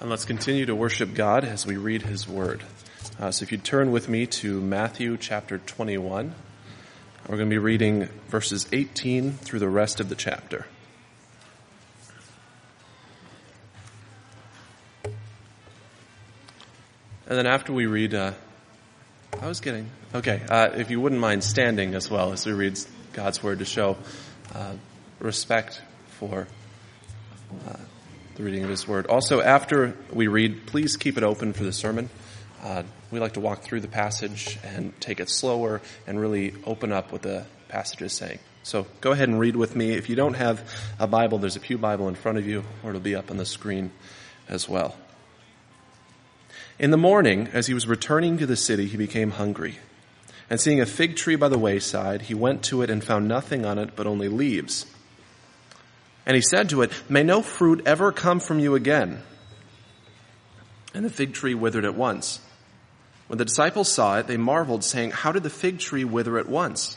And let's continue to worship God as we read His Word. Uh, so if you turn with me to Matthew chapter 21, we're going to be reading verses 18 through the rest of the chapter. And then after we read, uh, I was getting, okay, uh, if you wouldn't mind standing as well as we read God's Word to show uh, respect for uh, the reading of His Word. Also, after we read, please keep it open for the sermon. Uh, we like to walk through the passage and take it slower and really open up what the passage is saying. So go ahead and read with me. If you don't have a Bible, there's a Pew Bible in front of you, or it'll be up on the screen as well. In the morning, as he was returning to the city, he became hungry. And seeing a fig tree by the wayside, he went to it and found nothing on it but only leaves and he said to it, May no fruit ever come from you again. And the fig tree withered at once. When the disciples saw it, they marveled, saying, How did the fig tree wither at once?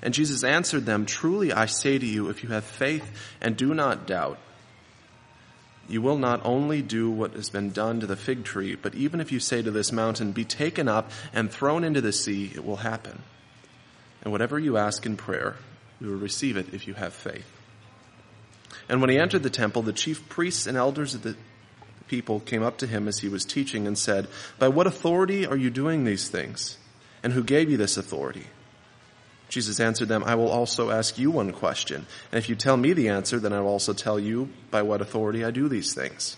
And Jesus answered them, Truly I say to you, if you have faith and do not doubt, you will not only do what has been done to the fig tree, but even if you say to this mountain, Be taken up and thrown into the sea, it will happen. And whatever you ask in prayer, you will receive it if you have faith. And when he entered the temple, the chief priests and elders of the people came up to him as he was teaching and said, By what authority are you doing these things? And who gave you this authority? Jesus answered them, I will also ask you one question. And if you tell me the answer, then I will also tell you by what authority I do these things.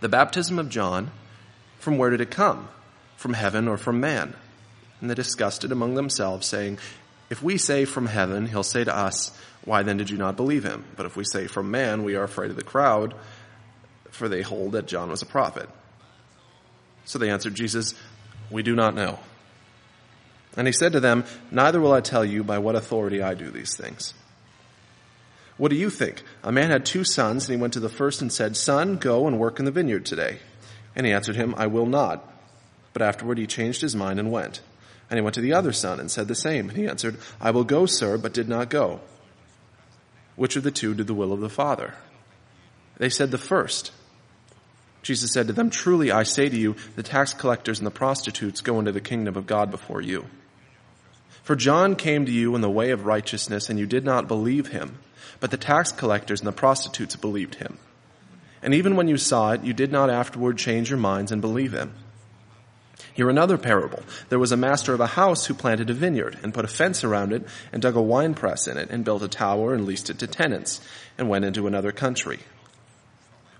The baptism of John, from where did it come? From heaven or from man? And they discussed it among themselves, saying, If we say from heaven, he'll say to us, why then did you not believe him? But if we say from man, we are afraid of the crowd, for they hold that John was a prophet. So they answered Jesus, We do not know. And he said to them, Neither will I tell you by what authority I do these things. What do you think? A man had two sons, and he went to the first and said, Son, go and work in the vineyard today. And he answered him, I will not. But afterward he changed his mind and went. And he went to the other son and said the same. And he answered, I will go, sir, but did not go. Which of the two did the will of the Father? They said the first. Jesus said to them, Truly I say to you, the tax collectors and the prostitutes go into the kingdom of God before you. For John came to you in the way of righteousness, and you did not believe him, but the tax collectors and the prostitutes believed him. And even when you saw it, you did not afterward change your minds and believe him. Hear another parable. There was a master of a house who planted a vineyard and put a fence around it and dug a wine press in it and built a tower and leased it to tenants and went into another country.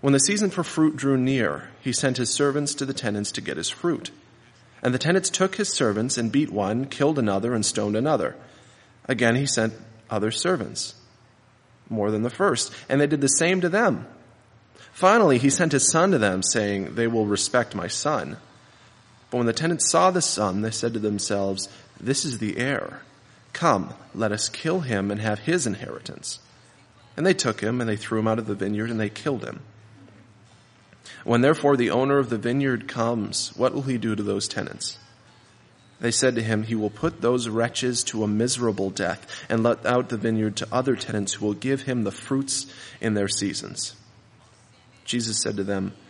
When the season for fruit drew near, he sent his servants to the tenants to get his fruit. And the tenants took his servants and beat one, killed another, and stoned another. Again he sent other servants, more than the first, and they did the same to them. Finally, he sent his son to them, saying, They will respect my son. But when the tenants saw the son, they said to themselves, This is the heir. Come, let us kill him and have his inheritance. And they took him and they threw him out of the vineyard and they killed him. When therefore the owner of the vineyard comes, what will he do to those tenants? They said to him, He will put those wretches to a miserable death and let out the vineyard to other tenants who will give him the fruits in their seasons. Jesus said to them,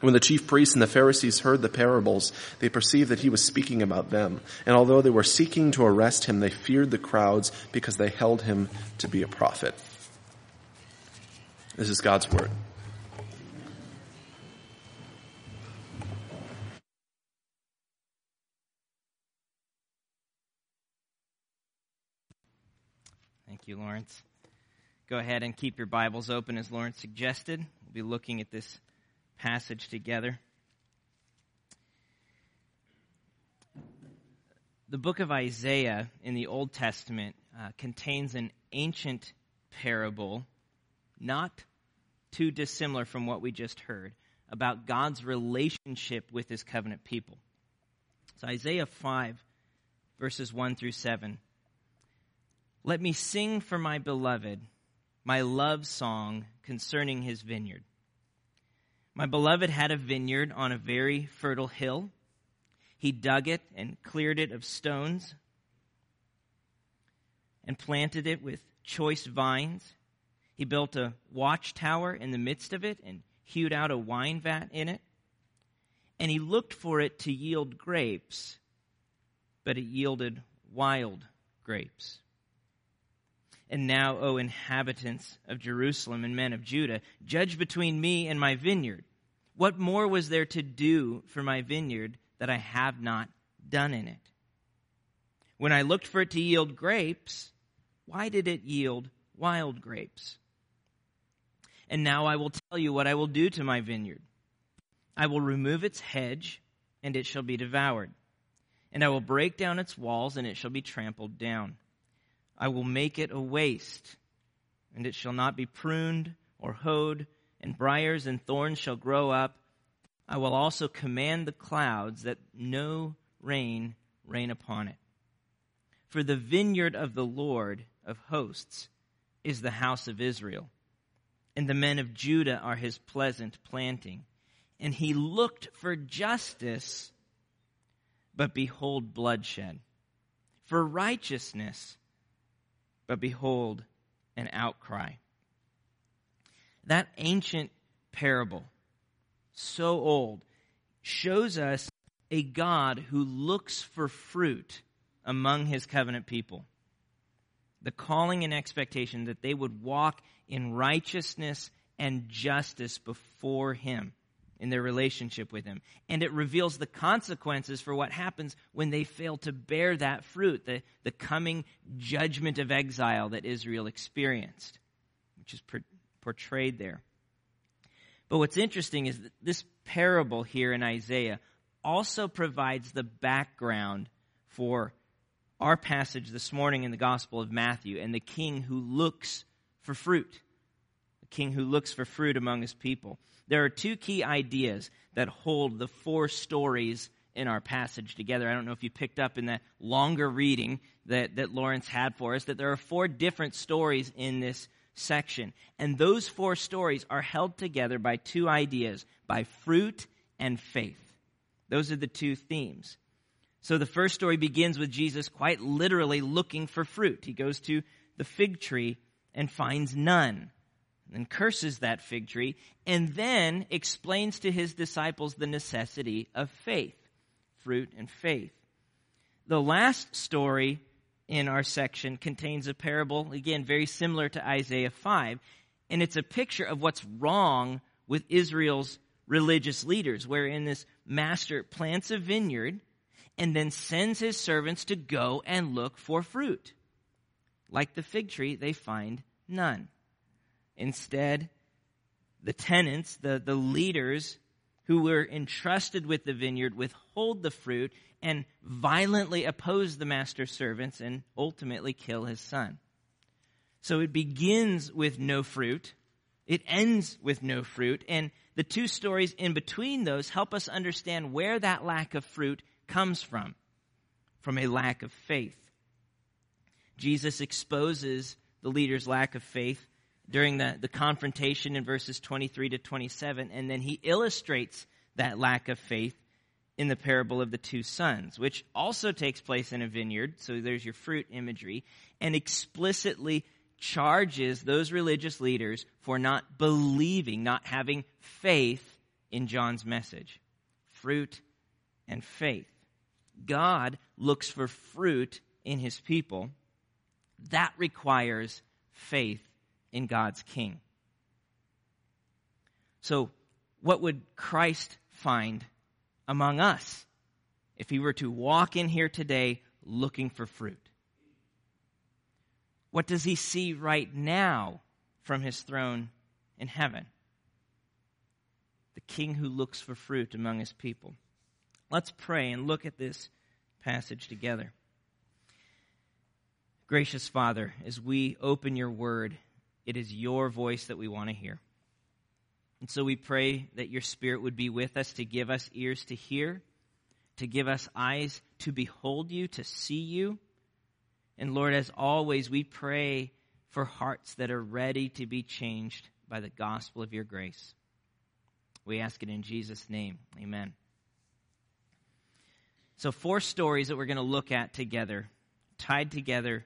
When the chief priests and the Pharisees heard the parables, they perceived that he was speaking about them. And although they were seeking to arrest him, they feared the crowds because they held him to be a prophet. This is God's word. Thank you, Lawrence. Go ahead and keep your Bibles open as Lawrence suggested. We'll be looking at this passage together. The book of Isaiah in the Old Testament uh, contains an ancient parable, not too dissimilar from what we just heard, about God's relationship with his covenant people. So, Isaiah 5, verses 1 through 7 Let me sing for my beloved my love song concerning his vineyard. My beloved had a vineyard on a very fertile hill. He dug it and cleared it of stones and planted it with choice vines. He built a watchtower in the midst of it and hewed out a wine vat in it. And he looked for it to yield grapes, but it yielded wild grapes. And now, O inhabitants of Jerusalem and men of Judah, judge between me and my vineyard. What more was there to do for my vineyard that I have not done in it? When I looked for it to yield grapes, why did it yield wild grapes? And now I will tell you what I will do to my vineyard. I will remove its hedge, and it shall be devoured. And I will break down its walls, and it shall be trampled down. I will make it a waste, and it shall not be pruned or hoed, and briers and thorns shall grow up. I will also command the clouds that no rain rain upon it. For the vineyard of the Lord of hosts is the house of Israel, and the men of Judah are his pleasant planting. And he looked for justice, but behold bloodshed, for righteousness but behold, an outcry. That ancient parable, so old, shows us a God who looks for fruit among his covenant people. The calling and expectation that they would walk in righteousness and justice before him in their relationship with Him. And it reveals the consequences for what happens when they fail to bear that fruit, the, the coming judgment of exile that Israel experienced, which is per, portrayed there. But what's interesting is that this parable here in Isaiah also provides the background for our passage this morning in the Gospel of Matthew and the king who looks for fruit. The king who looks for fruit among his people there are two key ideas that hold the four stories in our passage together. I don't know if you picked up in that longer reading that, that Lawrence had for us, that there are four different stories in this section. And those four stories are held together by two ideas by fruit and faith. Those are the two themes. So the first story begins with Jesus quite literally looking for fruit. He goes to the fig tree and finds none and curses that fig tree, and then explains to his disciples the necessity of faith, fruit and faith. The last story in our section contains a parable, again, very similar to Isaiah 5, and it's a picture of what's wrong with Israel's religious leaders, wherein this master plants a vineyard and then sends his servants to go and look for fruit. Like the fig tree, they find none. Instead, the tenants, the, the leaders who were entrusted with the vineyard, withhold the fruit and violently oppose the master's servants and ultimately kill his son. So it begins with no fruit. It ends with no fruit. And the two stories in between those help us understand where that lack of fruit comes from. From a lack of faith. Jesus exposes the leader's lack of faith during the, the confrontation in verses 23 to 27, and then he illustrates that lack of faith in the parable of the two sons, which also takes place in a vineyard, so there's your fruit imagery, and explicitly charges those religious leaders for not believing, not having faith in John's message. Fruit and faith. God looks for fruit in his people. That requires faith in God's King. So, what would Christ find among us if he were to walk in here today looking for fruit? What does he see right now from his throne in heaven? The king who looks for fruit among his people. Let's pray and look at this passage together. Gracious Father, as we open your word, it is your voice that we want to hear. And so we pray that your Spirit would be with us to give us ears to hear, to give us eyes to behold you, to see you, And Lord, as always, we pray for hearts that are ready to be changed by the gospel of your grace. We ask it in Jesus' name. Amen. So, four stories that we're going to look at together, tied together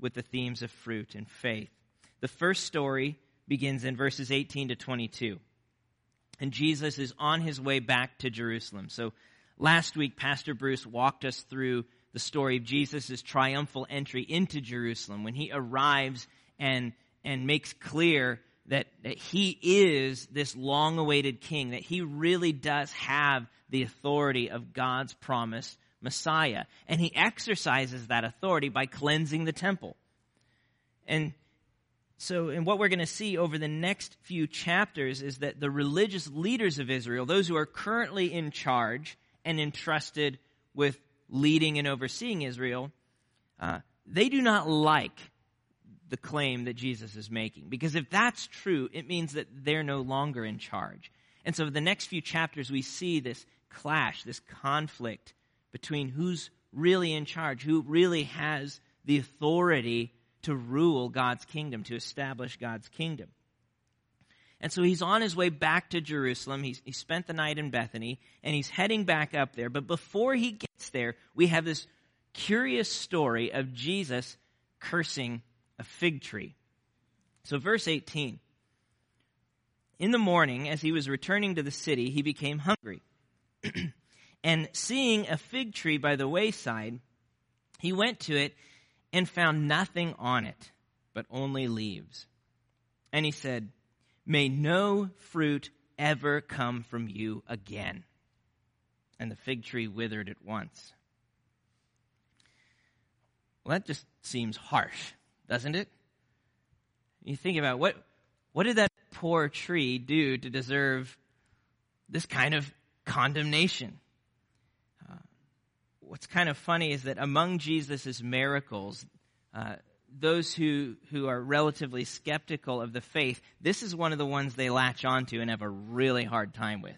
with the themes of fruit and faith. The first story begins in verses 18 to 22. And Jesus is on his way back to Jerusalem. So, last week, Pastor Bruce walked us through the story of Jesus' triumphal entry into Jerusalem when he arrives and, and makes clear that, that he is this long awaited king, that he really does have the authority of God's promised Messiah. And he exercises that authority by cleansing the temple. And so, and what we're going to see over the next few chapters is that the religious leaders of Israel, those who are currently in charge and entrusted with leading and overseeing Israel, uh, they do not like the claim that Jesus is making. Because if that's true, it means that they're no longer in charge. And so the next few chapters, we see this clash, this conflict between who's really in charge, who really has the authority to rule God's kingdom, to establish God's kingdom. And so he's on his way back to Jerusalem. He's, he spent the night in Bethany, and he's heading back up there. But before he gets there, we have this curious story of Jesus cursing a fig tree. So, verse 18. In the morning, as he was returning to the city, he became hungry. and seeing a fig tree by the wayside, he went to it and found nothing on it, but only leaves. And he said, May no fruit ever come from you again. And the fig tree withered at once. Well, that just seems harsh doesn't it? You think about what what did that poor tree do to deserve this kind of condemnation? Uh, what's kind of funny is that among Jesus' miracles, uh, those who, who are relatively skeptical of the faith, this is one of the ones they latch onto and have a really hard time with.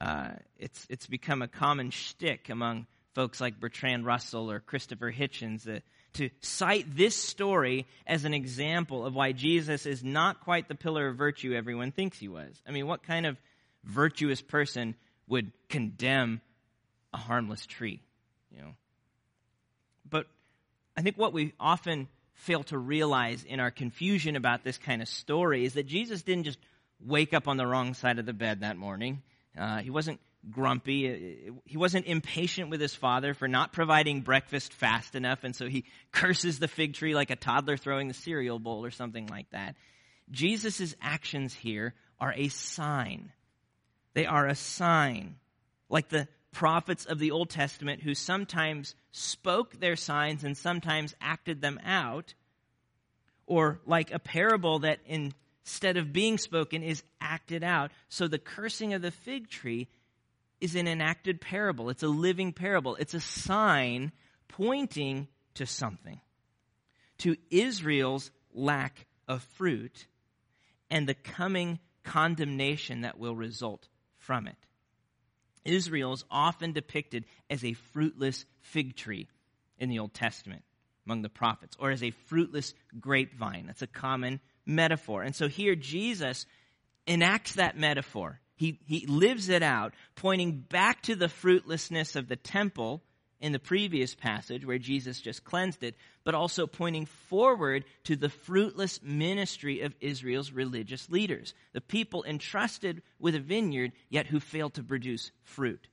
Uh, it's, it's become a common shtick among folks like Bertrand Russell or Christopher Hitchens that to cite this story as an example of why Jesus is not quite the pillar of virtue everyone thinks he was. I mean, what kind of virtuous person would condemn a harmless tree? You know. But I think what we often fail to realize in our confusion about this kind of story is that Jesus didn't just wake up on the wrong side of the bed that morning. Uh, he wasn't grumpy. He wasn't impatient with his father for not providing breakfast fast enough, and so he curses the fig tree like a toddler throwing the cereal bowl or something like that. Jesus' actions here are a sign. They are a sign. Like the prophets of the Old Testament who sometimes spoke their signs and sometimes acted them out, or like a parable that instead of being spoken is acted out. So the cursing of the fig tree is an enacted parable. It's a living parable. It's a sign pointing to something. To Israel's lack of fruit and the coming condemnation that will result from it. Israel is often depicted as a fruitless fig tree in the Old Testament among the prophets, or as a fruitless grapevine. That's a common metaphor. And so here Jesus enacts that metaphor he, he lives it out, pointing back to the fruitlessness of the temple in the previous passage where Jesus just cleansed it, but also pointing forward to the fruitless ministry of Israel's religious leaders, the people entrusted with a vineyard, yet who failed to produce fruit.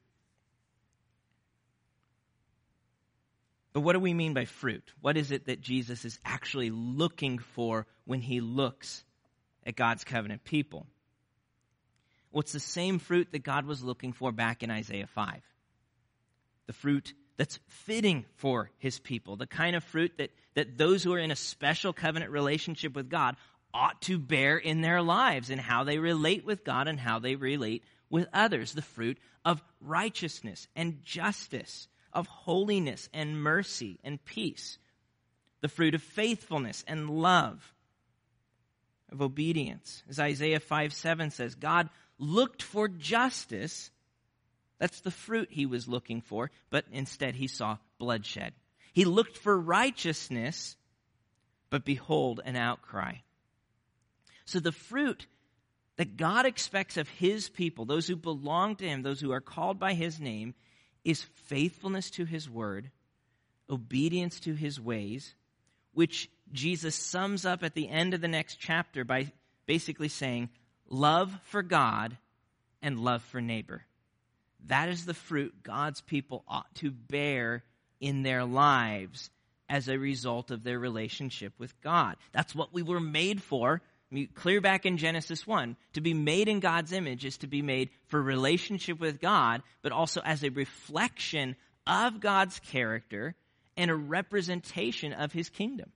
But what do we mean by fruit? What is it that Jesus is actually looking for when he looks at God's covenant people? Well, it's the same fruit that God was looking for back in Isaiah 5. The fruit that's fitting for his people, the kind of fruit that, that those who are in a special covenant relationship with God ought to bear in their lives and how they relate with God and how they relate with others. The fruit of righteousness and justice, of holiness and mercy and peace. The fruit of faithfulness and love, of obedience. As Isaiah 5 7 says, God looked for justice. That's the fruit he was looking for, but instead he saw bloodshed. He looked for righteousness, but behold, an outcry. So the fruit that God expects of his people, those who belong to him, those who are called by his name, is faithfulness to his word, obedience to his ways, which Jesus sums up at the end of the next chapter by basically saying, love for God and love for neighbor. That is the fruit God's people ought to bear in their lives as a result of their relationship with God. That's what we were made for. I mean, clear back in Genesis 1. To be made in God's image is to be made for relationship with God, but also as a reflection of God's character and a representation of his kingdom.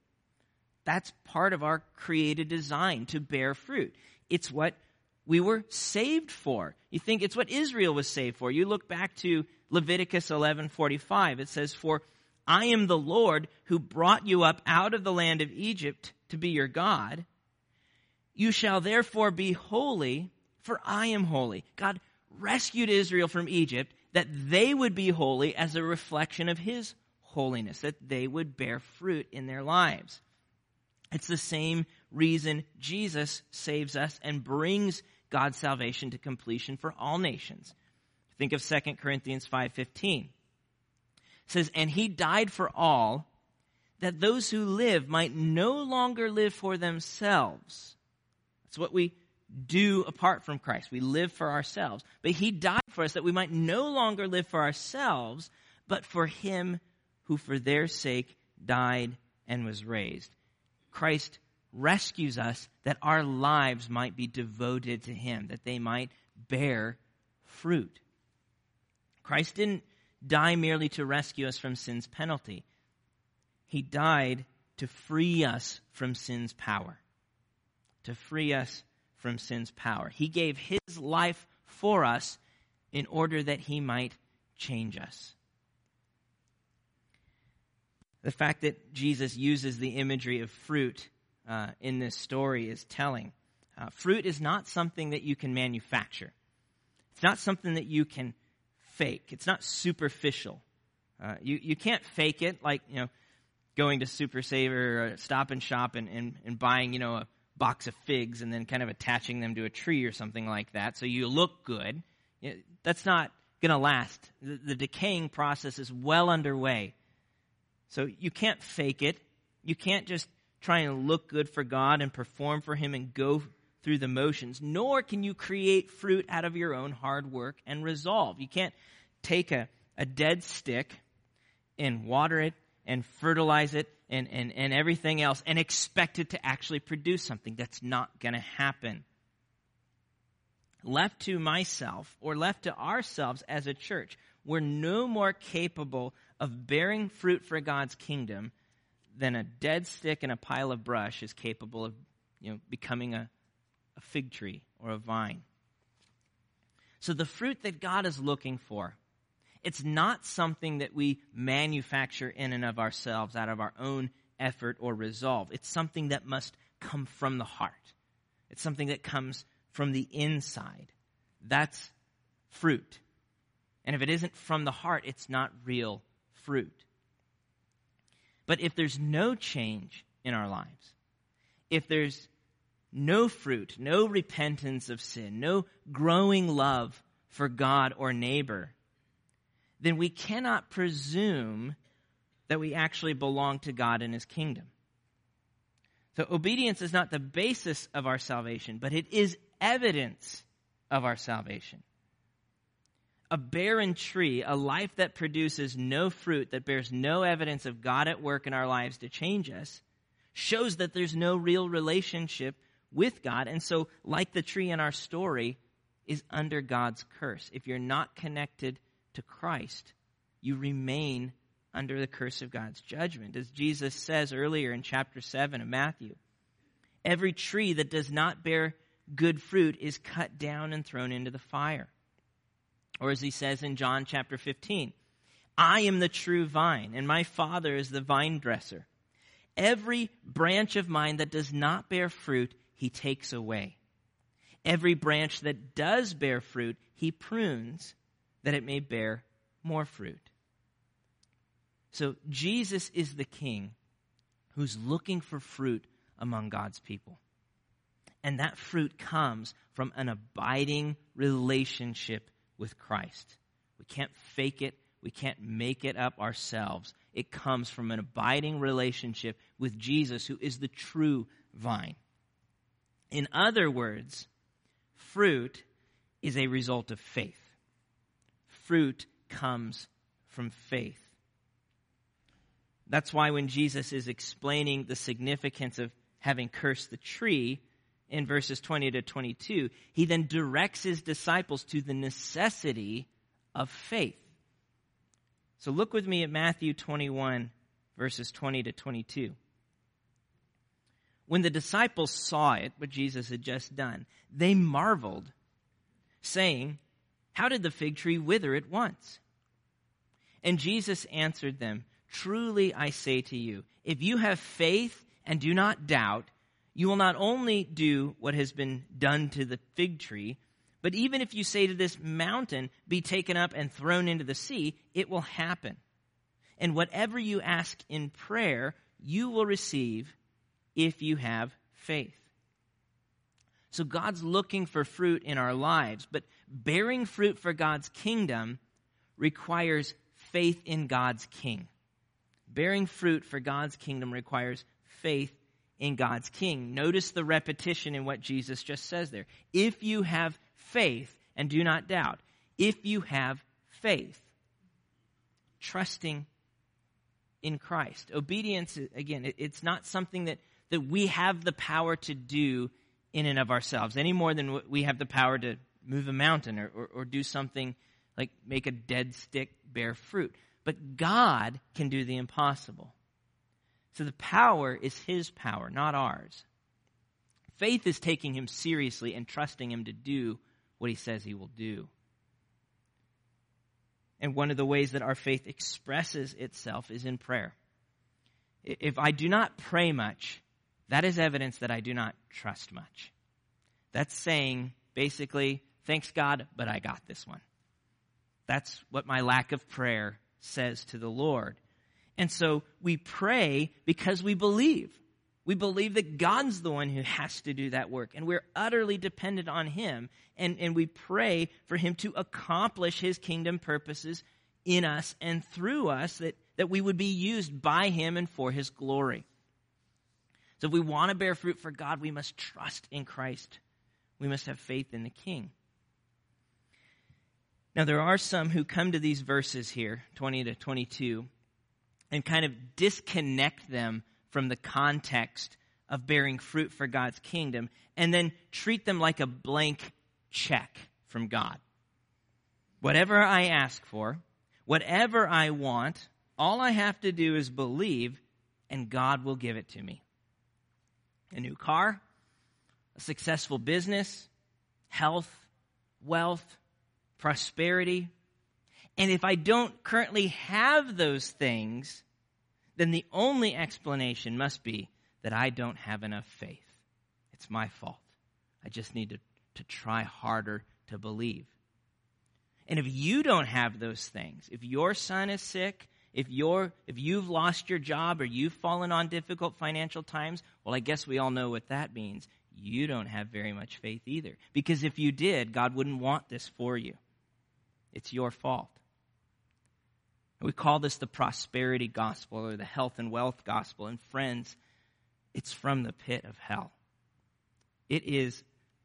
That's part of our created design to bear fruit. It's what we were saved for. You think it's what Israel was saved for. You look back to Leviticus 11:45. It says, "For I am the Lord who brought you up out of the land of Egypt to be your God. You shall therefore be holy, for I am holy." God rescued Israel from Egypt that they would be holy as a reflection of his holiness, that they would bear fruit in their lives. It's the same reason Jesus saves us and brings God's salvation to completion for all nations. Think of 2 Corinthians 5:15. It says, "And he died for all that those who live might no longer live for themselves." That's what we do apart from Christ. We live for ourselves. But he died for us that we might no longer live for ourselves, but for him who for their sake died and was raised. Christ rescues us that our lives might be devoted to Him, that they might bear fruit. Christ didn't die merely to rescue us from sin's penalty. He died to free us from sin's power. To free us from sin's power. He gave His life for us in order that He might change us. The fact that Jesus uses the imagery of fruit uh, in this story is telling. Uh, fruit is not something that you can manufacture. It's not something that you can fake. It's not superficial. Uh, you, you can't fake it like, you know, going to Super Saver or Stop and Shop and, and, and buying, you know, a box of figs and then kind of attaching them to a tree or something like that so you look good. That's not going to last. The, the decaying process is well underway. So you can't fake it. You can't just try and look good for God and perform for Him and go through the motions, nor can you create fruit out of your own hard work and resolve. You can't take a, a dead stick and water it and fertilize it and, and, and everything else and expect it to actually produce something. That's not going to happen. Left to myself or left to ourselves as a church, we're no more capable of bearing fruit for God's kingdom than a dead stick and a pile of brush is capable of you know, becoming a, a fig tree or a vine. So the fruit that God is looking for, it's not something that we manufacture in and of ourselves out of our own effort or resolve. It's something that must come from the heart. It's something that comes from the inside. That's fruit. And if it isn't from the heart, it's not real fruit. But if there's no change in our lives, if there's no fruit, no repentance of sin, no growing love for God or neighbor, then we cannot presume that we actually belong to God and His kingdom. So obedience is not the basis of our salvation, but it is evidence of our salvation a barren tree, a life that produces no fruit, that bears no evidence of God at work in our lives to change us, shows that there's no real relationship with God. And so, like the tree in our story, is under God's curse. If you're not connected to Christ, you remain under the curse of God's judgment. As Jesus says earlier in chapter 7 of Matthew, every tree that does not bear good fruit is cut down and thrown into the fire. Or as he says in John chapter 15, I am the true vine, and my Father is the vine dresser. Every branch of mine that does not bear fruit, he takes away. Every branch that does bear fruit, he prunes that it may bear more fruit. So Jesus is the king who's looking for fruit among God's people. And that fruit comes from an abiding relationship with Christ. We can't fake it. We can't make it up ourselves. It comes from an abiding relationship with Jesus, who is the true vine. In other words, fruit is a result of faith. Fruit comes from faith. That's why when Jesus is explaining the significance of having cursed the tree in verses 20 to 22, he then directs his disciples to the necessity of faith. So look with me at Matthew 21, verses 20 to 22. When the disciples saw it, what Jesus had just done, they marveled, saying, How did the fig tree wither at once? And Jesus answered them, Truly I say to you, if you have faith and do not doubt, you will not only do what has been done to the fig tree, but even if you say to this mountain, be taken up and thrown into the sea, it will happen. And whatever you ask in prayer, you will receive if you have faith. So God's looking for fruit in our lives, but bearing fruit for God's kingdom requires faith in God's king. Bearing fruit for God's kingdom requires faith in God's king. Notice the repetition in what Jesus just says there. If you have faith and do not doubt, if you have faith, trusting in Christ. Obedience, again, it's not something that, that we have the power to do in and of ourselves, any more than we have the power to move a mountain or, or, or do something like make a dead stick bear fruit. But God can do the impossible. So the power is His power, not ours. Faith is taking Him seriously and trusting Him to do what He says He will do. And one of the ways that our faith expresses itself is in prayer. If I do not pray much, that is evidence that I do not trust much. That's saying, basically, thanks God, but I got this one. That's what my lack of prayer says to the Lord. And so we pray because we believe. We believe that God's the one who has to do that work, and we're utterly dependent on Him. And, and we pray for Him to accomplish His kingdom purposes in us and through us, that, that we would be used by Him and for His glory. So if we want to bear fruit for God, we must trust in Christ. We must have faith in the King. Now, there are some who come to these verses here, 20 to 22, and kind of disconnect them from the context of bearing fruit for God's kingdom and then treat them like a blank check from God. Whatever I ask for, whatever I want, all I have to do is believe and God will give it to me. A new car, a successful business, health, wealth, prosperity. And if I don't currently have those things, then the only explanation must be that I don't have enough faith. It's my fault. I just need to, to try harder to believe. And if you don't have those things, if your son is sick, if you're if you've lost your job or you've fallen on difficult financial times, well I guess we all know what that means. You don't have very much faith either. Because if you did, God wouldn't want this for you. It's your fault. We call this the prosperity gospel or the health and wealth gospel. And friends, it's from the pit of hell. It is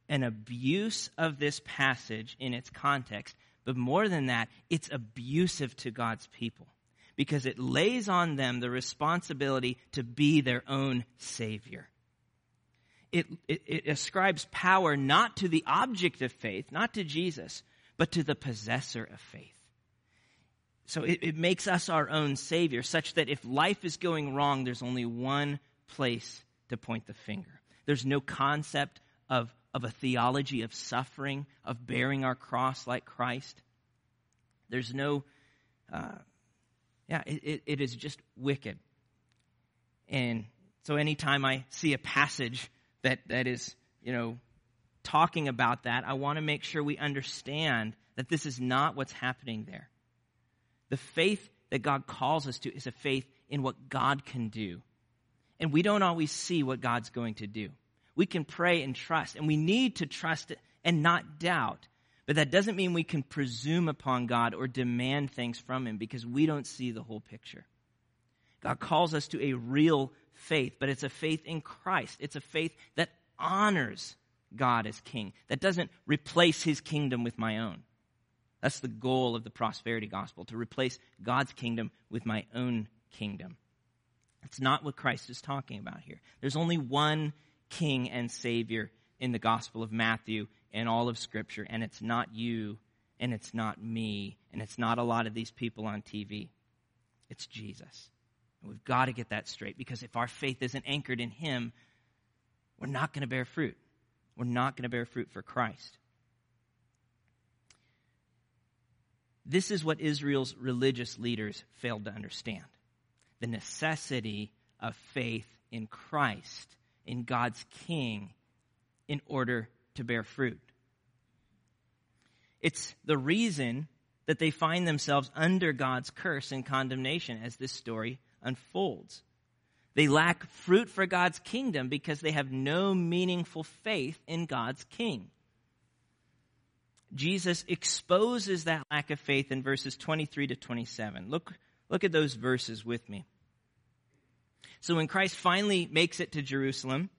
an abuse of this passage in its context, but more than that, it's abusive to God's people because it lays on them the responsibility to be their own Savior. It, it, it, ascribes power not to the object of faith, not to Jesus, but to the possessor of faith. So it, it makes us our own Savior, such that if life is going wrong, there's only one place to point the finger. There's no concept of, of a theology of suffering, of bearing our cross like Christ. There's no, uh, yeah, it, it is just wicked. And so anytime I see a passage that, that is, you know, talking about that, I want to make sure we understand that this is not what's happening there. The faith that God calls us to is a faith in what God can do. And we don't always see what God's going to do. We can pray and trust, and we need to trust and not doubt. But that doesn't mean we can presume upon God or demand things from Him because we don't see the whole picture. God calls us to a real faith, but it's a faith in Christ. It's a faith that honors God as King, that doesn't replace His kingdom with my own. That's the goal of the prosperity gospel, to replace God's kingdom with my own kingdom. That's not what Christ is talking about here. There's only one King and Savior in the Gospel of Matthew and all of Scripture, and it's not you, and it's not me, and it's not a lot of these people on TV. It's Jesus. And we've got to get that straight because if our faith isn't anchored in Him, we're not going to bear fruit. We're not going to bear fruit for Christ. This is what Israel's religious leaders failed to understand the necessity of faith in Christ, in God's King, in order to bear fruit. It's the reason that they find themselves under God's curse and condemnation as this story unfolds. They lack fruit for God's kingdom because they have no meaningful faith in God's King. Jesus exposes that lack of faith in verses 23 to 27. Look, look at those verses with me. So when Christ finally makes it to Jerusalem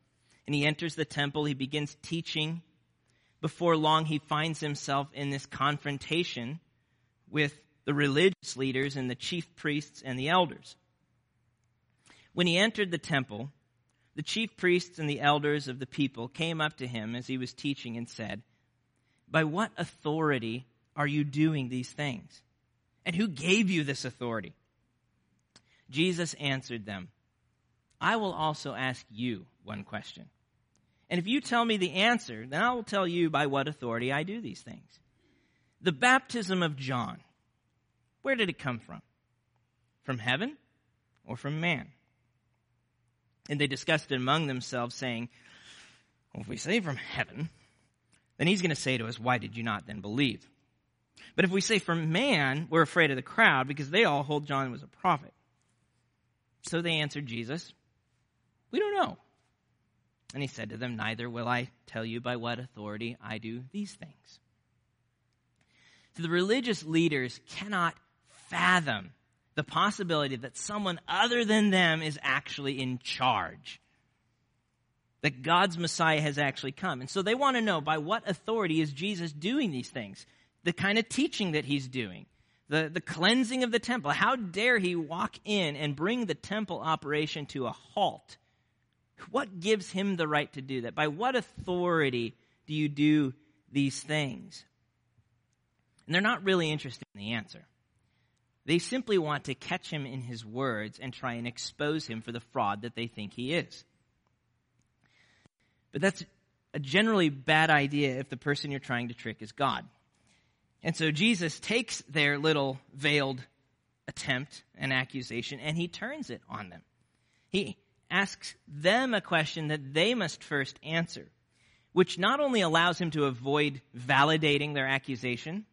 and he enters the temple, he begins teaching. Before long, he finds himself in this confrontation with the religious leaders and the chief priests and the elders. When he entered the temple, the chief priests and the elders of the people came up to him as he was teaching and said, by what authority are you doing these things? And who gave you this authority? Jesus answered them, I will also ask you one question. And if you tell me the answer, then I will tell you by what authority I do these things. The baptism of John, where did it come from? From heaven or from man? And they discussed it among themselves, saying, well, if we say from heaven, then he's going to say to us, Why did you not then believe? But if we say for man, we're afraid of the crowd because they all hold John was a prophet. So they answered Jesus, We don't know. And he said to them, Neither will I tell you by what authority I do these things. So the religious leaders cannot fathom the possibility that someone other than them is actually in charge that God's Messiah has actually come. And so they want to know by what authority is Jesus doing these things? The kind of teaching that he's doing, the, the cleansing of the temple. How dare he walk in and bring the temple operation to a halt? What gives him the right to do that? By what authority do you do these things? And they're not really interested in the answer. They simply want to catch him in his words and try and expose him for the fraud that they think he is. But that's a generally bad idea if the person you're trying to trick is God. And so Jesus takes their little veiled attempt and accusation and he turns it on them. He asks them a question that they must first answer, which not only allows him to avoid validating their accusation,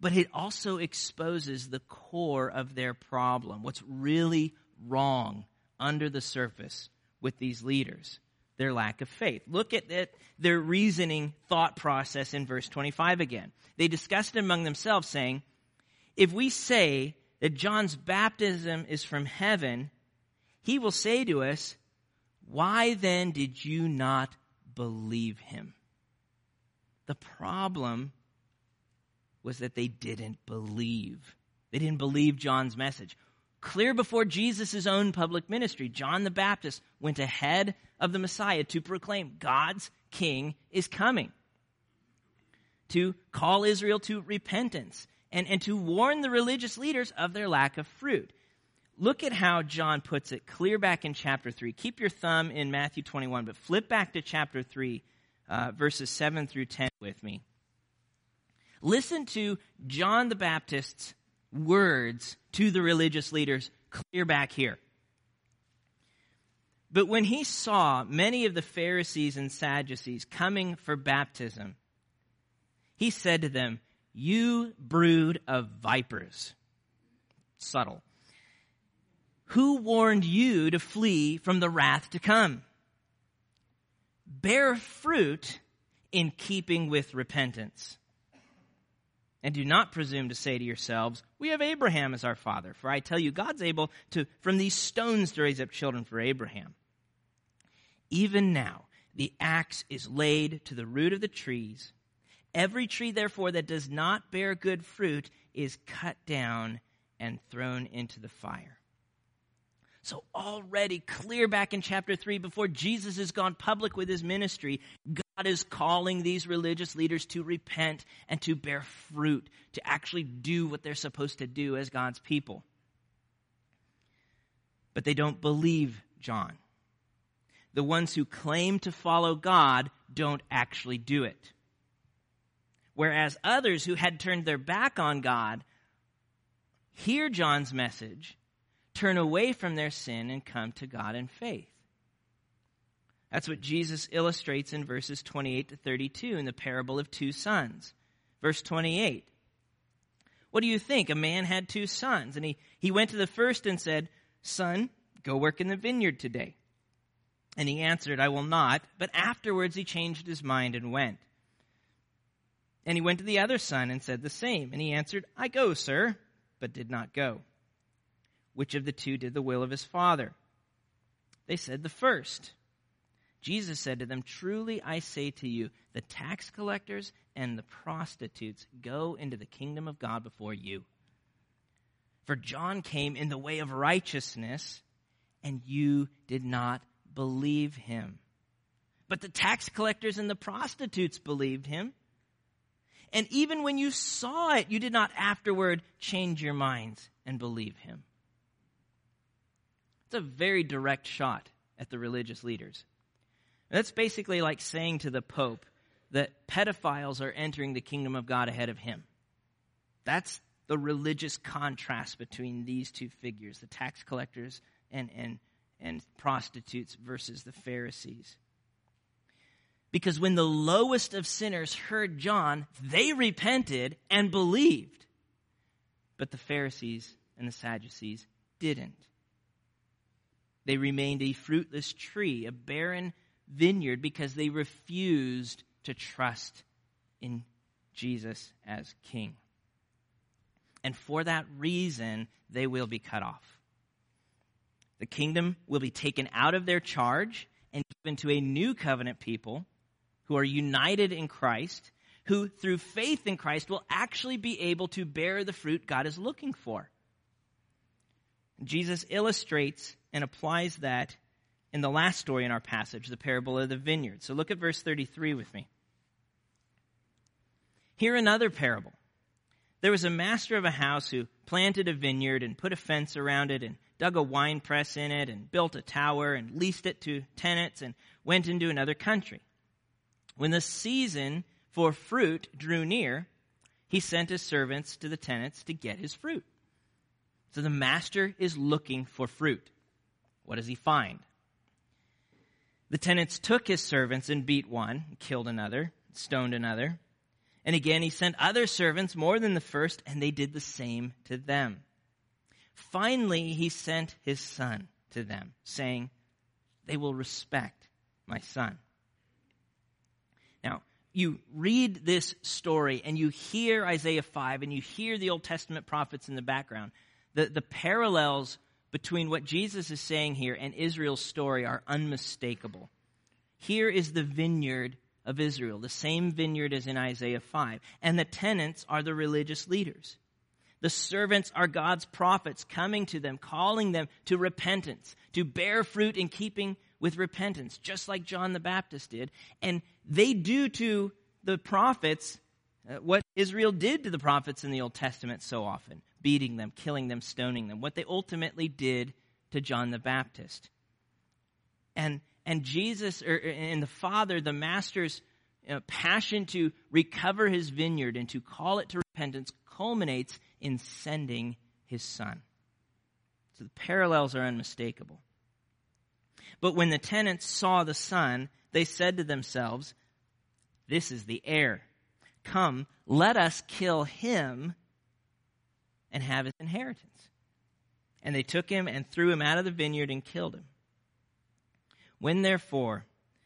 but it also exposes the core of their problem, what's really wrong under the surface with these leaders their lack of faith. Look at their reasoning thought process in verse 25 again. They discussed it among themselves, saying, If we say that John's baptism is from heaven, he will say to us, Why then did you not believe him? The problem was that they didn't believe. They didn't believe John's message clear before Jesus' own public ministry. John the Baptist went ahead of the Messiah to proclaim God's king is coming, to call Israel to repentance, and, and to warn the religious leaders of their lack of fruit. Look at how John puts it clear back in chapter 3. Keep your thumb in Matthew 21, but flip back to chapter 3, uh, verses 7 through 10 with me. Listen to John the Baptist's words to the religious leaders clear back here. But when he saw many of the Pharisees and Sadducees coming for baptism, he said to them, You brood of vipers. subtle. Who warned you to flee from the wrath to come? Bear fruit in keeping with repentance. And do not presume to say to yourselves, We have Abraham as our father. For I tell you, God's able to, from these stones, to raise up children for Abraham. Even now, the axe is laid to the root of the trees. Every tree, therefore, that does not bear good fruit is cut down and thrown into the fire. So, already clear back in chapter 3, before Jesus has gone public with his ministry, God is calling these religious leaders to repent and to bear fruit, to actually do what they're supposed to do as God's people. But they don't believe John. The ones who claim to follow God don't actually do it. Whereas others who had turned their back on God hear John's message turn away from their sin and come to God in faith. That's what Jesus illustrates in verses 28 to 32 in the parable of two sons. Verse 28. What do you think? A man had two sons, and he, he went to the first and said, Son, go work in the vineyard today. And he answered, I will not. But afterwards he changed his mind and went. And he went to the other son and said the same. And he answered, I go, sir, but did not go. Which of the two did the will of his father? They said, The first. Jesus said to them, Truly I say to you, the tax collectors and the prostitutes go into the kingdom of God before you. For John came in the way of righteousness, and you did not believe him. But the tax collectors and the prostitutes believed him. And even when you saw it, you did not afterward change your minds and believe him. It's a very direct shot at the religious leaders. That's basically like saying to the Pope that pedophiles are entering the kingdom of God ahead of him. That's the religious contrast between these two figures, the tax collectors and, and, and prostitutes versus the Pharisees. Because when the lowest of sinners heard John, they repented and believed. But the Pharisees and the Sadducees didn't. They remained a fruitless tree, a barren vineyard, because they refused to trust in Jesus as king. And for that reason, they will be cut off. The kingdom will be taken out of their charge and given to a new covenant people who are united in Christ, who through faith in Christ will actually be able to bear the fruit God is looking for. Jesus illustrates and applies that in the last story in our passage, the parable of the vineyard. So look at verse 33 with me. Here another parable. There was a master of a house who planted a vineyard and put a fence around it and dug a wine press in it and built a tower and leased it to tenants and went into another country. When the season for fruit drew near, he sent his servants to the tenants to get his fruit. So the master is looking for fruit. What does he find? The tenants took his servants and beat one, killed another, stoned another. And again, he sent other servants more than the first, and they did the same to them. Finally, he sent his son to them, saying, They will respect my son. Now, you read this story and you hear Isaiah 5 and you hear the Old Testament prophets in the background. The, the parallels between what Jesus is saying here and Israel's story are unmistakable. Here is the vineyard of Israel, the same vineyard as in Isaiah 5. And the tenants are the religious leaders. The servants are God's prophets coming to them, calling them to repentance, to bear fruit in keeping with repentance, just like John the Baptist did. And they do to the prophets Uh, what Israel did to the prophets in the Old Testament so often beating them, killing them, stoning them, what they ultimately did to John the Baptist. And, and Jesus or, and the Father, the Master's you know, passion to recover his vineyard and to call it to repentance culminates in sending his Son. So the parallels are unmistakable. But when the tenants saw the Son, they said to themselves, This is the heir. Come, let us kill him and have his inheritance. And they took him and threw him out of the vineyard and killed him. When therefore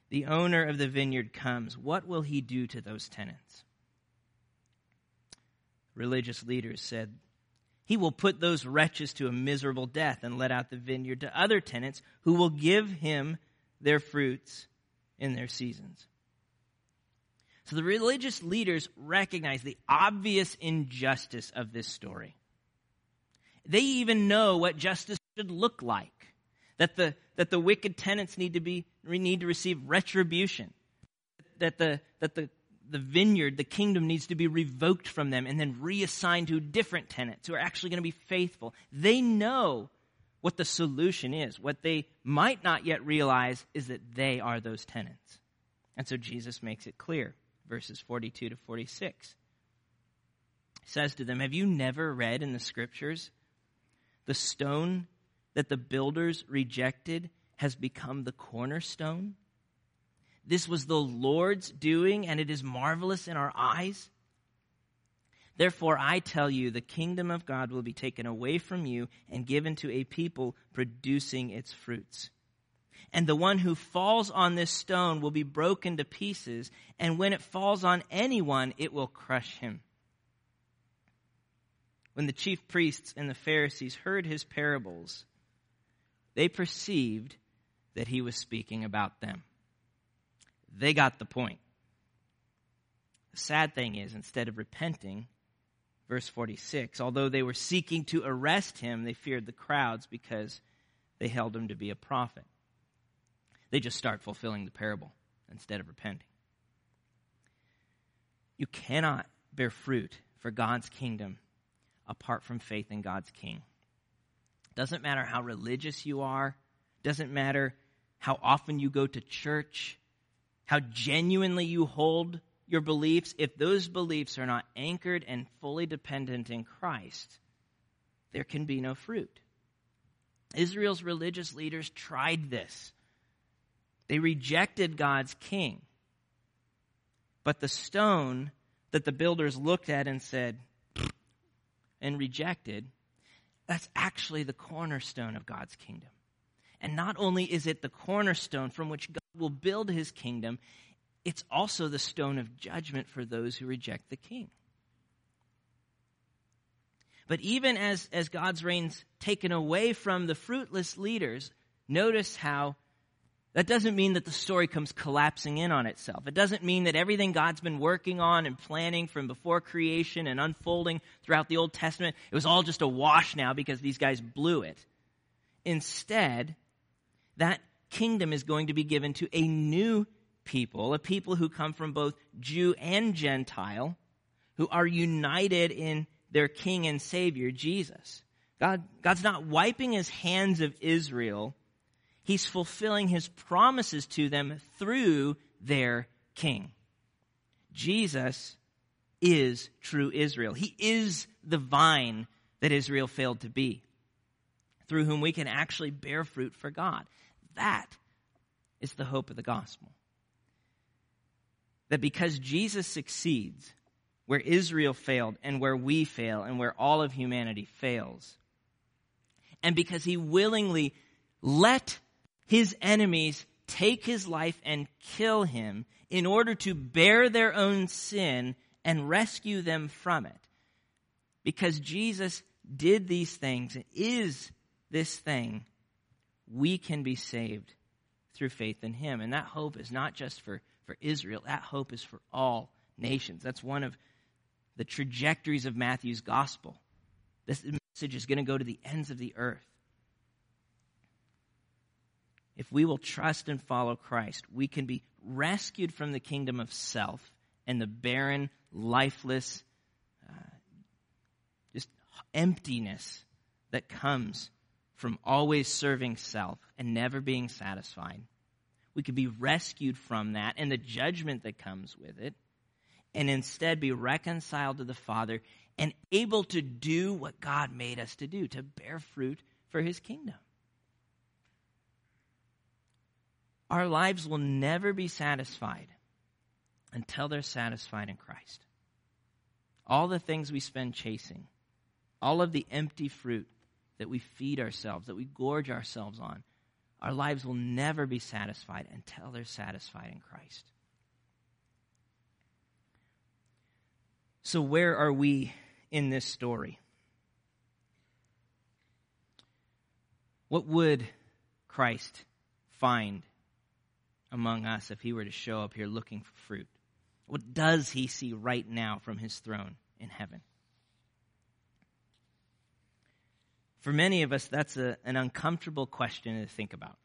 the owner of the vineyard comes, what will he do to those tenants? Religious leaders said, He will put those wretches to a miserable death and let out the vineyard to other tenants who will give him their fruits in their seasons. So the religious leaders recognize the obvious injustice of this story. They even know what justice should look like. That the, that the wicked tenants need to be, need to receive retribution. That the, that the, the vineyard, the kingdom needs to be revoked from them and then reassigned to different tenants who are actually going to be faithful. They know what the solution is. What they might not yet realize is that they are those tenants. And so Jesus makes it clear, verses 42 to 46. He says to them, Have you never read in the scriptures the stone that the builders rejected has become the cornerstone. This was the Lord's doing, and it is marvelous in our eyes. Therefore, I tell you, the kingdom of God will be taken away from you and given to a people producing its fruits. And the one who falls on this stone will be broken to pieces, and when it falls on anyone, it will crush him. When the chief priests and the Pharisees heard his parables, they perceived that he was speaking about them. They got the point. The sad thing is, instead of repenting, verse 46, although they were seeking to arrest him, they feared the crowds because they held him to be a prophet. They just start fulfilling the parable instead of repenting. You cannot bear fruit for God's kingdom apart from faith in God's King. Doesn't matter how religious you are, doesn't matter how often you go to church, how genuinely you hold your beliefs, if those beliefs are not anchored and fully dependent in Christ, there can be no fruit. Israel's religious leaders tried this. They rejected God's king. But the stone that the builders looked at and said, and rejected, that's actually the cornerstone of God's kingdom. And not only is it the cornerstone from which God will build his kingdom, it's also the stone of judgment for those who reject the king. But even as, as God's reign's taken away from the fruitless leaders, notice how that doesn't mean that the story comes collapsing in on itself. It doesn't mean that everything God's been working on and planning from before creation and unfolding throughout the Old Testament, it was all just a wash now because these guys blew it. Instead, that kingdom is going to be given to a new people, a people who come from both Jew and Gentile, who are united in their King and Savior, Jesus. God, God's not wiping his hands of Israel He's fulfilling his promises to them through their king. Jesus is true Israel. He is the vine that Israel failed to be, through whom we can actually bear fruit for God. That is the hope of the gospel. That because Jesus succeeds where Israel failed and where we fail and where all of humanity fails, and because he willingly let his enemies take his life and kill him in order to bear their own sin and rescue them from it. Because Jesus did these things and is this thing, we can be saved through faith in him. And that hope is not just for, for Israel, that hope is for all nations. That's one of the trajectories of Matthew's gospel. This message is going to go to the ends of the earth if we will trust and follow Christ, we can be rescued from the kingdom of self and the barren, lifeless, uh, just emptiness that comes from always serving self and never being satisfied. We could be rescued from that and the judgment that comes with it, and instead be reconciled to the Father and able to do what God made us to do, to bear fruit for his kingdom. Our lives will never be satisfied until they're satisfied in Christ. All the things we spend chasing, all of the empty fruit that we feed ourselves, that we gorge ourselves on, our lives will never be satisfied until they're satisfied in Christ. So, where are we in this story? What would Christ find among us if he were to show up here looking for fruit? What does he see right now from his throne in heaven? For many of us, that's a, an uncomfortable question to think about.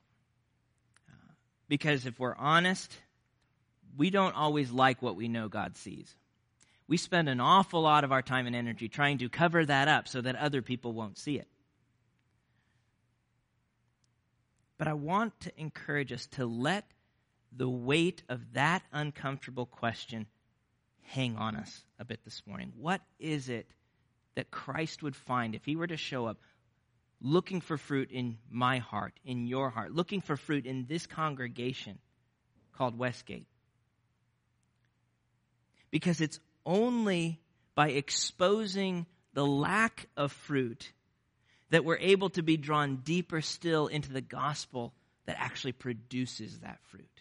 Because if we're honest, we don't always like what we know God sees. We spend an awful lot of our time and energy trying to cover that up so that other people won't see it. But I want to encourage us to let the weight of that uncomfortable question hang on us a bit this morning. What is it that Christ would find if he were to show up looking for fruit in my heart, in your heart, looking for fruit in this congregation called Westgate? Because it's only by exposing the lack of fruit that we're able to be drawn deeper still into the gospel that actually produces that fruit.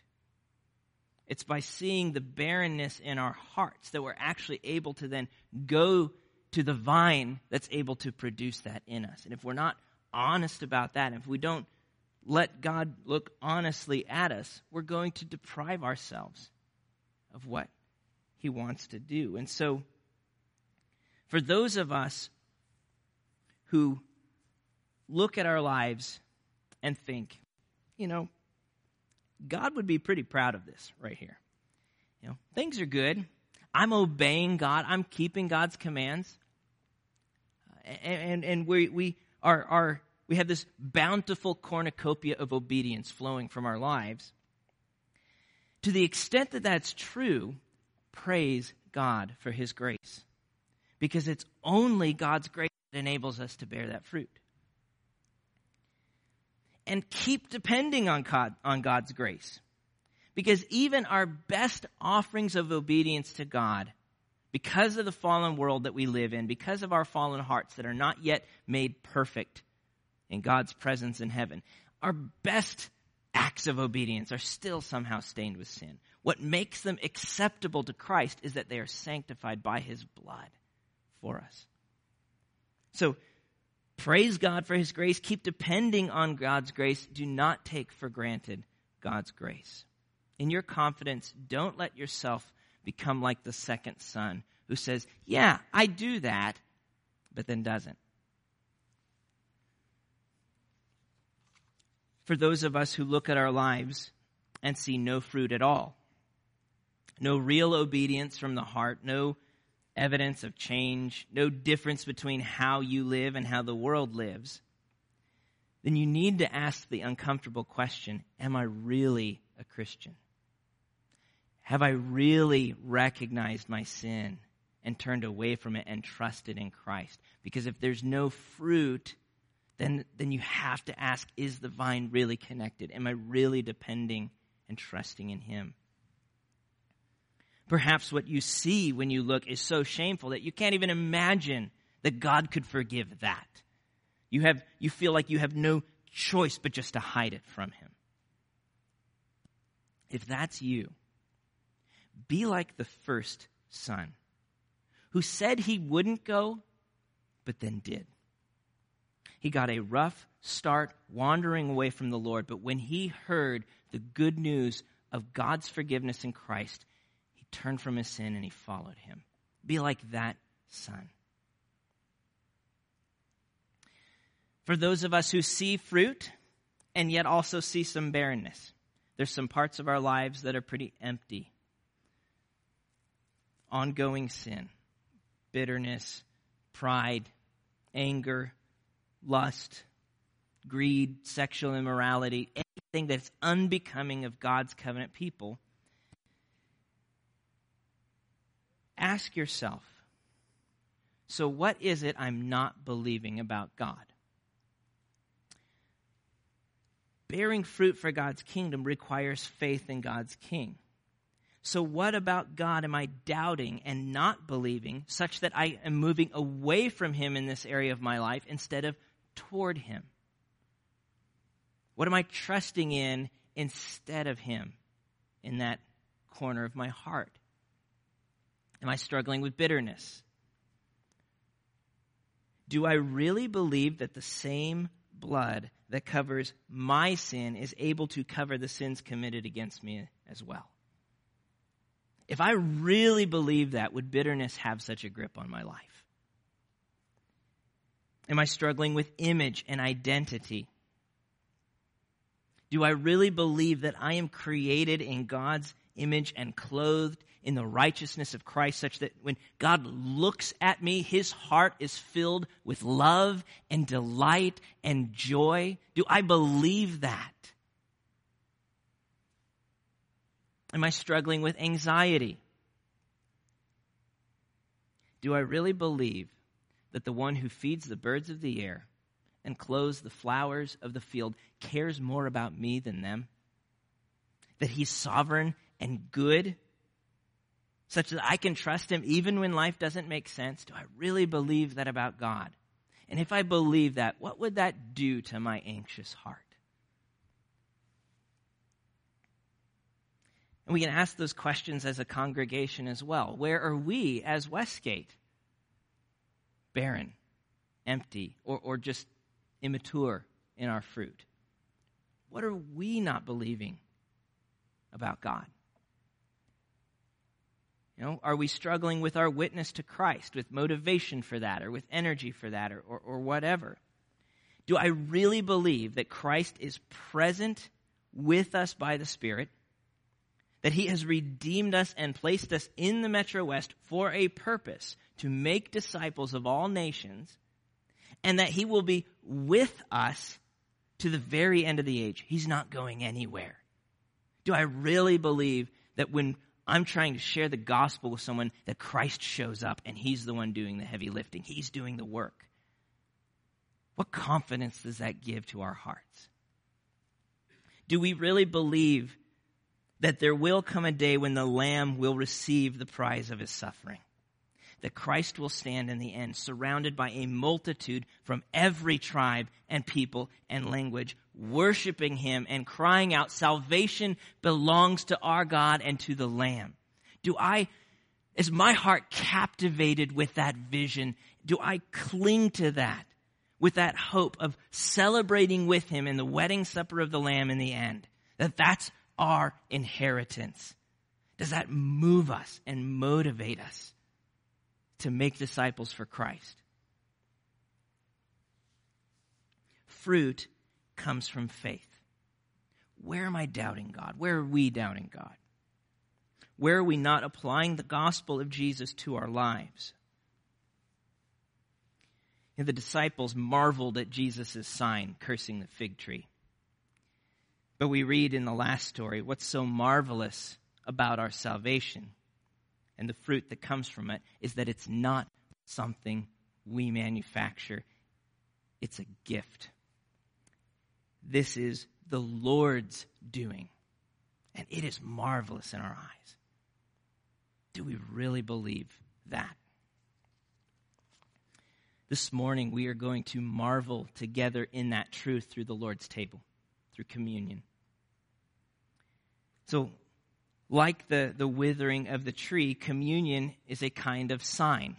It's by seeing the barrenness in our hearts that we're actually able to then go to the vine that's able to produce that in us. And if we're not honest about that, if we don't let God look honestly at us, we're going to deprive ourselves of what He wants to do. And so, for those of us who look at our lives and think, you know, God would be pretty proud of this right here. You know, things are good. I'm obeying God. I'm keeping God's commands. Uh, and, and, and we, we are, are, we have this bountiful cornucopia of obedience flowing from our lives. To the extent that that's true, praise God for His grace. Because it's only God's grace that enables us to bear that fruit and keep depending on God, on God's grace. Because even our best offerings of obedience to God, because of the fallen world that we live in, because of our fallen hearts that are not yet made perfect in God's presence in heaven, our best acts of obedience are still somehow stained with sin. What makes them acceptable to Christ is that they are sanctified by his blood for us. So Praise God for His grace. Keep depending on God's grace. Do not take for granted God's grace. In your confidence, don't let yourself become like the second son who says, Yeah, I do that, but then doesn't. For those of us who look at our lives and see no fruit at all, no real obedience from the heart, no evidence of change, no difference between how you live and how the world lives, then you need to ask the uncomfortable question Am I really a Christian? Have I really recognized my sin and turned away from it and trusted in Christ? Because if there's no fruit, then, then you have to ask Is the vine really connected? Am I really depending and trusting in Him? Perhaps what you see when you look is so shameful that you can't even imagine that God could forgive that. You have, you feel like you have no choice but just to hide it from Him. If that's you, be like the first son who said he wouldn't go, but then did. He got a rough start wandering away from the Lord, but when he heard the good news of God's forgiveness in Christ, turned from his sin and he followed him. Be like that son. For those of us who see fruit and yet also see some barrenness, there's some parts of our lives that are pretty empty. Ongoing sin, bitterness, pride, anger, lust, greed, sexual immorality, anything that's unbecoming of God's covenant people ask yourself so, what is it I'm not believing about God? Bearing fruit for God's kingdom requires faith in God's king. So, what about God am I doubting and not believing such that I am moving away from Him in this area of my life instead of toward Him? What am I trusting in instead of Him in that corner of my heart? Am I struggling with bitterness? Do I really believe that the same blood that covers my sin is able to cover the sins committed against me as well? If I really believe that, would bitterness have such a grip on my life? Am I struggling with image and identity? Do I really believe that I am created in God's image and clothed in the righteousness of Christ such that when God looks at me, his heart is filled with love and delight and joy? Do I believe that? Am I struggling with anxiety? Do I really believe that the one who feeds the birds of the air and clothes the flowers of the field cares more about me than them? That he's sovereign and good, such that I can trust him even when life doesn't make sense? Do I really believe that about God? And if I believe that, what would that do to my anxious heart? And we can ask those questions as a congregation as well. Where are we as Westgate? Barren, empty, or, or just immature in our fruit? What are we not believing about God? You know, are we struggling with our witness to Christ, with motivation for that, or with energy for that, or, or, or whatever? Do I really believe that Christ is present with us by the Spirit? That he has redeemed us and placed us in the Metro West for a purpose to make disciples of all nations, and that he will be with us to the very end of the age. He's not going anywhere. Do I really believe that when I'm trying to share the gospel with someone that Christ shows up and he's the one doing the heavy lifting. He's doing the work. What confidence does that give to our hearts? Do we really believe that there will come a day when the Lamb will receive the prize of his suffering? that Christ will stand in the end, surrounded by a multitude from every tribe and people and language, worshiping him and crying out, salvation belongs to our God and to the Lamb. Do I, is my heart captivated with that vision? Do I cling to that with that hope of celebrating with him in the wedding supper of the Lamb in the end? That that's our inheritance. Does that move us and motivate us? to make disciples for Christ. Fruit comes from faith. Where am I doubting God? Where are we doubting God? Where are we not applying the gospel of Jesus to our lives? And the disciples marveled at Jesus' sign, cursing the fig tree. But we read in the last story what's so marvelous about our salvation and the fruit that comes from it is that it's not something we manufacture, it's a gift. This is the Lord's doing, and it is marvelous in our eyes. Do we really believe that? This morning, we are going to marvel together in that truth through the Lord's table, through communion. So, like the, the withering of the tree, communion is a kind of sign.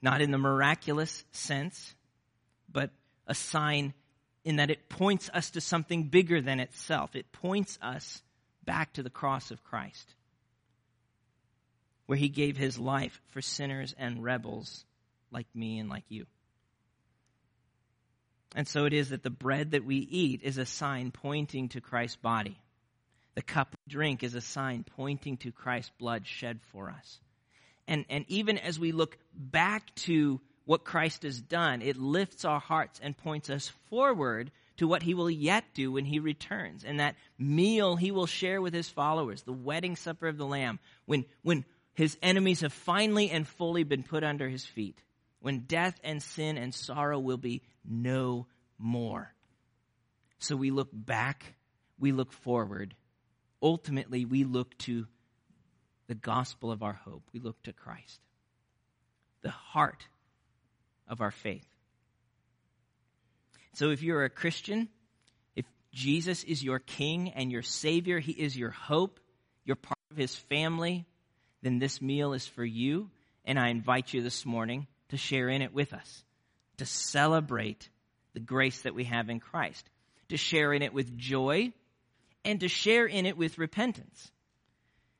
Not in the miraculous sense, but a sign in that it points us to something bigger than itself. It points us back to the cross of Christ, where he gave his life for sinners and rebels like me and like you. And so it is that the bread that we eat is a sign pointing to Christ's body. The cup we drink is a sign pointing to Christ's blood shed for us. And, and even as we look back to what Christ has done, it lifts our hearts and points us forward to what he will yet do when he returns. And that meal he will share with his followers, the wedding supper of the Lamb, when, when his enemies have finally and fully been put under his feet, when death and sin and sorrow will be no more. So we look back, we look forward, ultimately we look to the gospel of our hope. We look to Christ, the heart of our faith. So if you're a Christian, if Jesus is your king and your savior, he is your hope, you're part of his family, then this meal is for you. And I invite you this morning to share in it with us, to celebrate the grace that we have in Christ, to share in it with joy, and to share in it with repentance.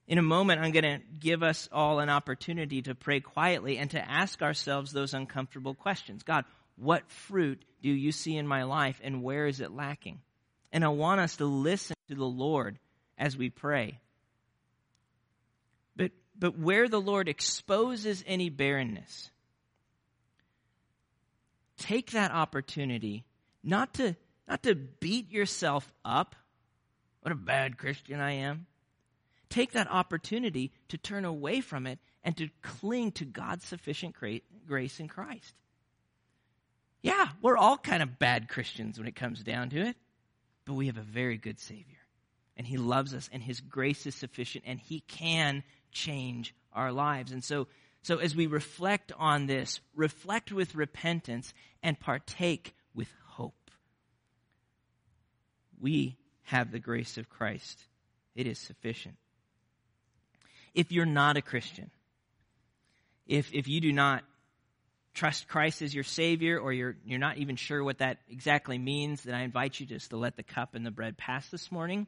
In a moment, I'm going to give us all an opportunity to pray quietly and to ask ourselves those uncomfortable questions. God, what fruit do you see in my life and where is it lacking? And I want us to listen to the Lord as we pray. But, but where the Lord exposes any barrenness, take that opportunity not to, not to beat yourself up. What a bad Christian I am take that opportunity to turn away from it and to cling to God's sufficient grace in Christ. Yeah, we're all kind of bad Christians when it comes down to it, but we have a very good Savior. And He loves us, and His grace is sufficient, and He can change our lives. And so, so as we reflect on this, reflect with repentance and partake with hope. We have the grace of Christ. It is sufficient if you're not a Christian. If, if you do not trust Christ as your Savior, or you're, you're not even sure what that exactly means, then I invite you just to let the cup and the bread pass this morning.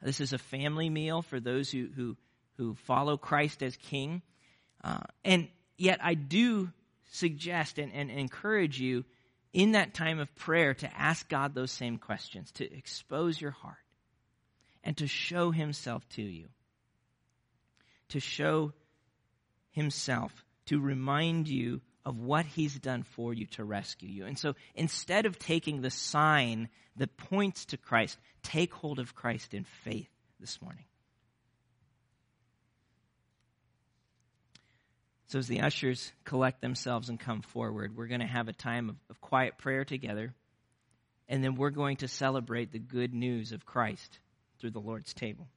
This is a family meal for those who, who, who follow Christ as King. Uh, and yet, I do suggest and, and encourage you in that time of prayer to ask God those same questions, to expose your heart, and to show Himself to you to show himself, to remind you of what he's done for you to rescue you. And so instead of taking the sign that points to Christ, take hold of Christ in faith this morning. So as the ushers collect themselves and come forward, we're going to have a time of, of quiet prayer together. And then we're going to celebrate the good news of Christ through the Lord's table.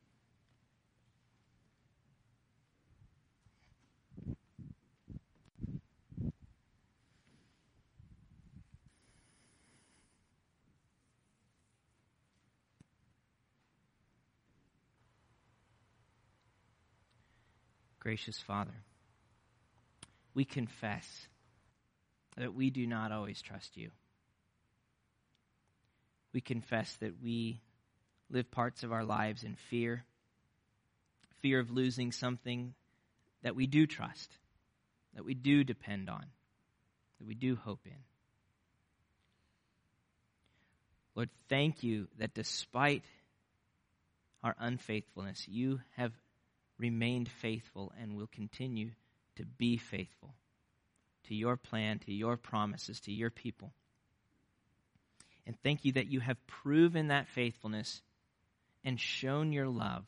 Gracious Father, we confess that we do not always trust you. We confess that we live parts of our lives in fear fear of losing something that we do trust, that we do depend on, that we do hope in. Lord, thank you that despite our unfaithfulness, you have remained faithful and will continue to be faithful to your plan, to your promises, to your people. And thank you that you have proven that faithfulness and shown your love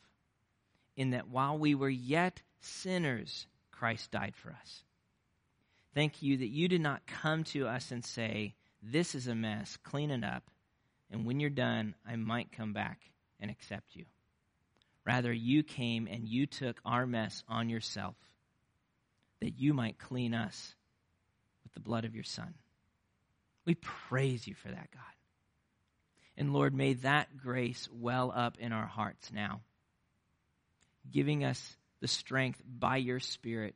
in that while we were yet sinners, Christ died for us. Thank you that you did not come to us and say, This is a mess, clean it up, and when you're done, I might come back and accept you. Rather, you came and you took our mess on yourself that you might clean us with the blood of your Son. We praise you for that, God. And Lord, may that grace well up in our hearts now, giving us the strength by your Spirit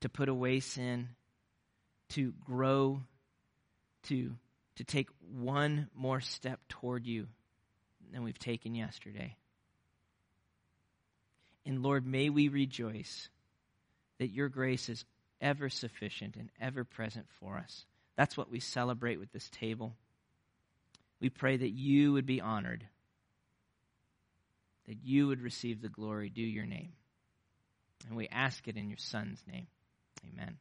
to put away sin, to grow, to, to take one more step toward you than we've taken yesterday. And Lord, may we rejoice that your grace is ever sufficient and ever present for us. That's what we celebrate with this table. We pray that you would be honored, that you would receive the glory due your name. And we ask it in your Son's name. Amen.